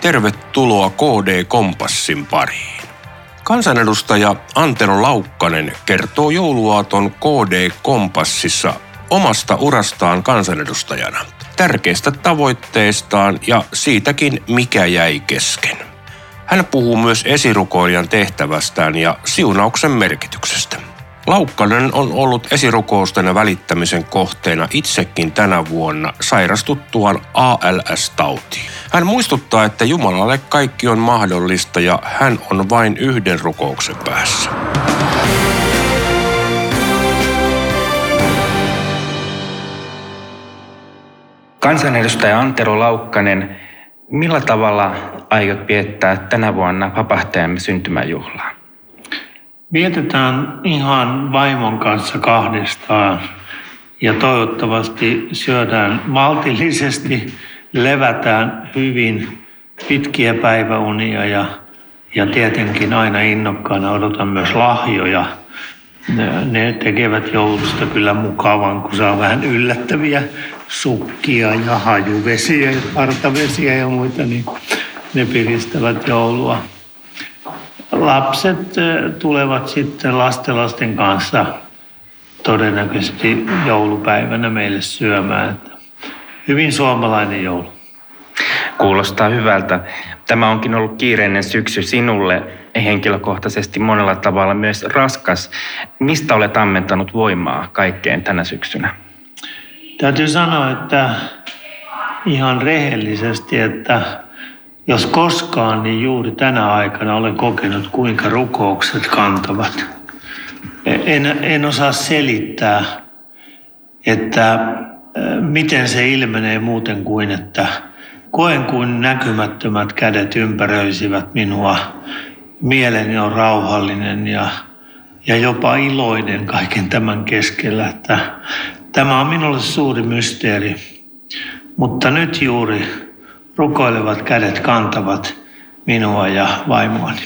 Tervetuloa KD Kompassin pariin. Kansanedustaja Antero Laukkanen kertoo jouluaaton KD Kompassissa omasta urastaan kansanedustajana, tärkeistä tavoitteistaan ja siitäkin, mikä jäi kesken. Hän puhuu myös esirukoilijan tehtävästään ja siunauksen merkityksestä. Laukkanen on ollut esirukousten välittämisen kohteena itsekin tänä vuonna sairastuttuaan ALS-tautiin. Hän muistuttaa, että Jumalalle kaikki on mahdollista ja hän on vain yhden rukouksen päässä. Kansanedustaja Antero Laukkanen, millä tavalla aiot viettää tänä vuonna vapahtajamme syntymäjuhlaa? Vietetään ihan vaimon kanssa kahdestaan ja toivottavasti syödään maltillisesti, levätään hyvin pitkiä päiväunia ja, ja tietenkin aina innokkaana odotan myös lahjoja. Ne, ne tekevät joulusta kyllä mukavan, kun saa vähän yllättäviä sukkia ja hajuvesiä, partavesiä ja muita, niin ne piristävät joulua lapset tulevat sitten lastenlasten kanssa todennäköisesti joulupäivänä meille syömään. Hyvin suomalainen joulu. Kuulostaa hyvältä. Tämä onkin ollut kiireinen syksy sinulle henkilökohtaisesti monella tavalla myös raskas. Mistä olet ammentanut voimaa kaikkeen tänä syksynä? Täytyy sanoa, että ihan rehellisesti, että jos koskaan, niin juuri tänä aikana olen kokenut, kuinka rukoukset kantavat. En, en osaa selittää, että miten se ilmenee muuten kuin, että koen kuin näkymättömät kädet ympäröisivät minua. Mieleni on rauhallinen ja, ja jopa iloinen kaiken tämän keskellä. Että tämä on minulle suuri mysteeri. Mutta nyt juuri rukoilevat kädet kantavat minua ja vaimoani.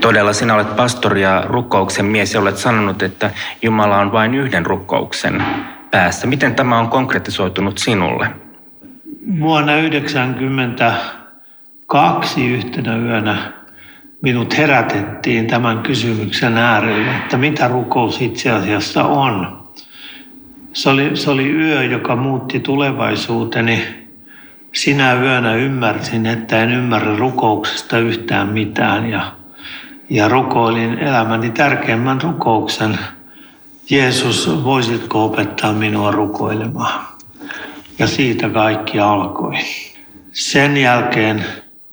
Todella sinä olet pastori ja rukouksen mies ja olet sanonut, että Jumala on vain yhden rukouksen päässä. Miten tämä on konkretisoitunut sinulle? Vuonna 1992 yhtenä yönä minut herätettiin tämän kysymyksen äärelle, että mitä rukous itse asiassa on. Se oli, se oli yö, joka muutti tulevaisuuteni sinä yönä ymmärsin, että en ymmärrä rukouksesta yhtään mitään ja, ja rukoilin elämäni tärkeimmän rukouksen. Jeesus, voisitko opettaa minua rukoilemaan? Ja siitä kaikki alkoi. Sen jälkeen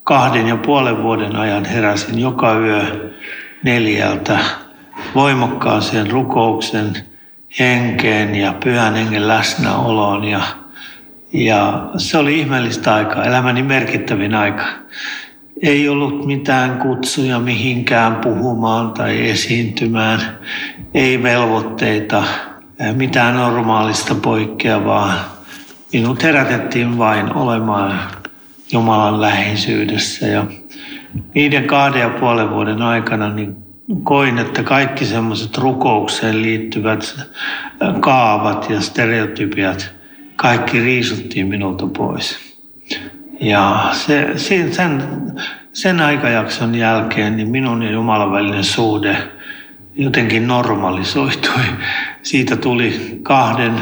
kahden ja puolen vuoden ajan heräsin joka yö neljältä voimakkaaseen rukouksen henkeen ja pyhän hengen läsnäoloon ja ja se oli ihmeellistä aikaa, elämäni merkittävin aika. Ei ollut mitään kutsuja mihinkään puhumaan tai esiintymään, ei velvoitteita, mitään normaalista poikkeavaa. Minut herätettiin vain olemaan Jumalan läheisyydessä. Ja niiden kahden ja puolen vuoden aikana niin koin, että kaikki semmoiset rukoukseen liittyvät kaavat ja stereotypiat – kaikki riisuttiin minulta pois. Ja se, sen, sen aikajakson jälkeen niin minun ja Jumalan välinen suhde jotenkin normalisoitui. Siitä tuli kahden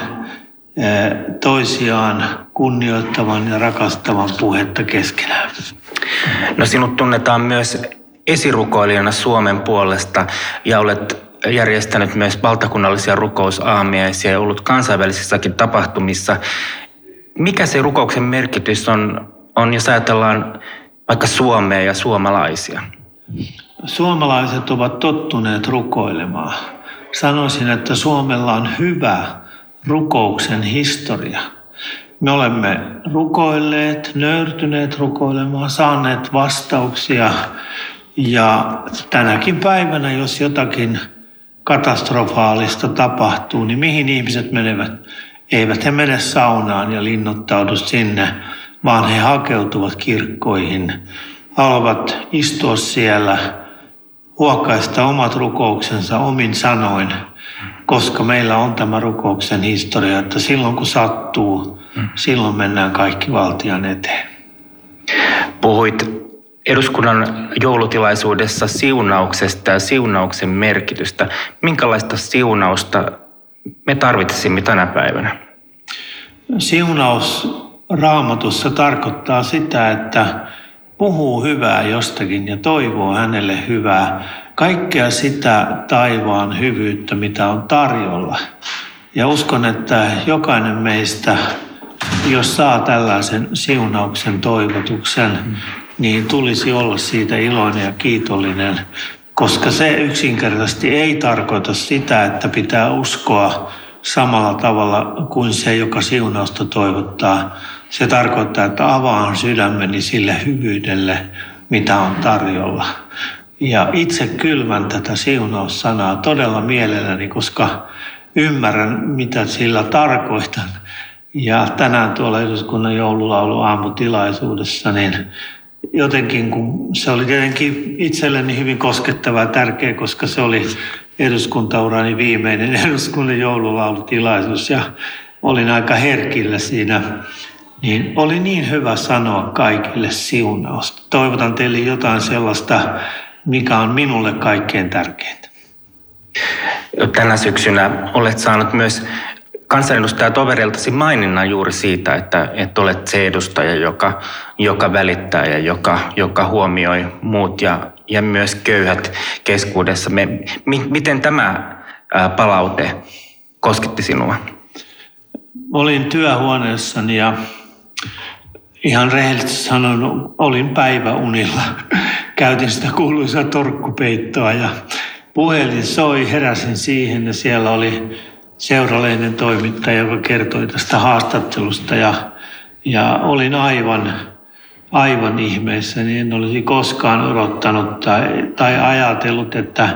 eh, toisiaan kunnioittavan ja rakastavan puhetta keskenään. No sinut tunnetaan myös esirukoilijana Suomen puolesta ja olet järjestänyt myös valtakunnallisia rukousaamiaisia ja ollut kansainvälisissäkin tapahtumissa. Mikä se rukouksen merkitys on, on jos ajatellaan vaikka Suomea ja suomalaisia? Suomalaiset ovat tottuneet rukoilemaan. Sanoisin, että Suomella on hyvä rukouksen historia. Me olemme rukoilleet, nöyrtyneet rukoilemaan, saaneet vastauksia ja tänäkin päivänä, jos jotakin katastrofaalista tapahtuu, niin mihin ihmiset menevät? Eivät he mene saunaan ja linnoittaudu sinne, vaan he hakeutuvat kirkkoihin, haluavat istua siellä, huokaista omat rukouksensa omin sanoin, koska meillä on tämä rukouksen historia, että silloin kun sattuu, silloin mennään kaikki valtian eteen. Puhuit eduskunnan joulutilaisuudessa siunauksesta ja siunauksen merkitystä. Minkälaista siunausta me tarvitsisimme tänä päivänä? Siunaus raamatussa tarkoittaa sitä, että puhuu hyvää jostakin ja toivoo hänelle hyvää. Kaikkea sitä taivaan hyvyyttä, mitä on tarjolla. Ja uskon, että jokainen meistä, jos saa tällaisen siunauksen toivotuksen, niin tulisi olla siitä iloinen ja kiitollinen, koska se yksinkertaisesti ei tarkoita sitä, että pitää uskoa samalla tavalla kuin se, joka siunausta toivottaa. Se tarkoittaa, että avaan sydämeni sille hyvyydelle, mitä on tarjolla. Ja itse kylmän tätä siunaussanaa todella mielelläni, koska ymmärrän, mitä sillä tarkoitan. Ja tänään tuolla eduskunnan joululaulu aamutilaisuudessa, niin jotenkin, kun se oli tietenkin itselleni hyvin koskettava ja tärkeä, koska se oli eduskuntaurani viimeinen eduskunnan joululaulutilaisuus ja olin aika herkillä siinä, niin oli niin hyvä sanoa kaikille siunausta. Toivotan teille jotain sellaista, mikä on minulle kaikkein tärkeintä. Tänä syksynä olet saanut myös kansanedustajatovereiltasi maininnan juuri siitä, että, että olet se edustaja, joka, joka välittää ja joka, joka huomioi muut ja, ja myös köyhät keskuudessa. Me, mi, miten tämä palaute kosketti sinua? Olin työhuoneessani ja ihan rehellisesti sanon, olin päiväunilla. Käytin sitä kuuluisaa torkkupeittoa ja puhelin soi, heräsin siihen ja siellä oli seuralehden toimittaja, joka kertoi tästä haastattelusta ja, ja olin aivan, aivan ihmeessä, niin en olisi koskaan odottanut tai, tai ajatellut, että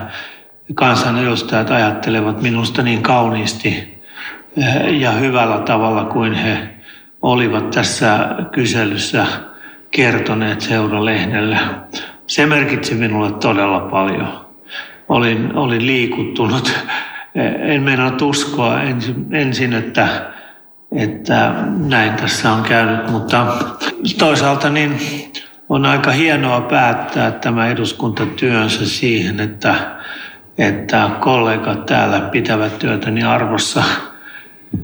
kansanedustajat ajattelevat minusta niin kauniisti eh, ja hyvällä tavalla kuin he olivat tässä kyselyssä kertoneet seuralehdelle. Se merkitsi minulle todella paljon. Olin, olin liikuttunut en meinaa uskoa ensin, että, että näin tässä on käynyt, mutta toisaalta niin on aika hienoa päättää tämä eduskuntatyönsä siihen, että, että kollegat täällä pitävät työtäni arvossa,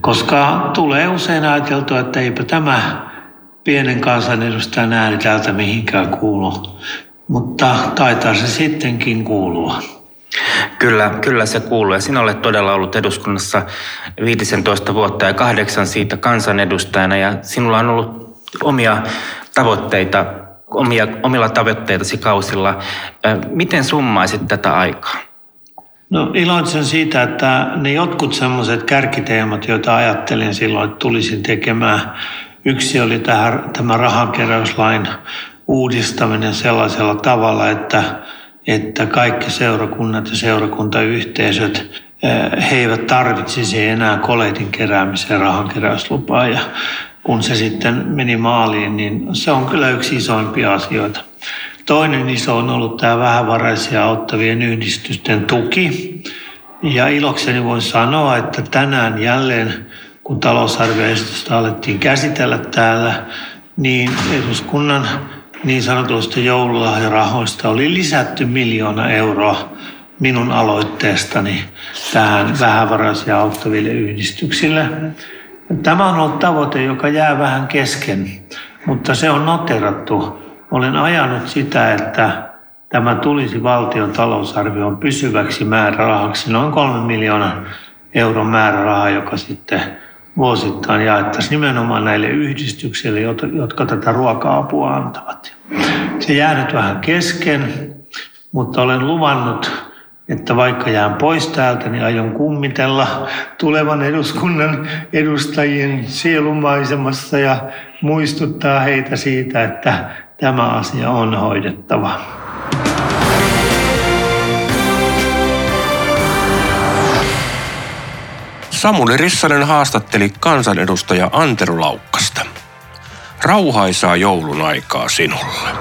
koska tulee usein ajateltua, että eipä tämä pienen kansanedustajan ääni täältä mihinkään kuulu, mutta taitaa se sittenkin kuulua. Kyllä, kyllä se kuuluu. Ja sinä olet todella ollut eduskunnassa 15 vuotta ja kahdeksan siitä kansanedustajana. Ja sinulla on ollut omia tavoitteita, omia, omilla tavoitteitasi kausilla. Miten summaisit tätä aikaa? No iloitsen siitä, että ne jotkut semmoiset kärkiteemat, joita ajattelin silloin, että tulisin tekemään. Yksi oli tämä, rahankeräyslain uudistaminen sellaisella tavalla, että että kaikki seurakunnat ja seurakuntayhteisöt, he eivät tarvitsisi enää koletin keräämiseen rahankeräyslupaa. Ja kun se sitten meni maaliin, niin se on kyllä yksi isoimpia asioita. Toinen iso on ollut tämä vähävaraisia auttavien yhdistysten tuki. Ja ilokseni voin sanoa, että tänään jälleen, kun talousarvioesitystä alettiin käsitellä täällä, niin eduskunnan niin sanotuista joululahjarahoista oli lisätty miljoona euroa minun aloitteestani tähän vähävaraisia auttaville yhdistyksille. Tämä on ollut tavoite, joka jää vähän kesken, mutta se on noterattu. Olen ajanut sitä, että tämä tulisi valtion talousarvioon pysyväksi määrärahaksi, noin kolme miljoonan euron määräraha, joka sitten vuosittain jaettaisiin nimenomaan näille yhdistyksille, jotka tätä ruoka-apua antavat. Se jää nyt vähän kesken, mutta olen luvannut, että vaikka jään pois täältä, niin aion kummitella tulevan eduskunnan edustajien sielumaisemassa ja muistuttaa heitä siitä, että tämä asia on hoidettava. Samuli Rissanen haastatteli kansanedustaja Antero Laukkasta. Rauhaisaa joulun aikaa sinulle.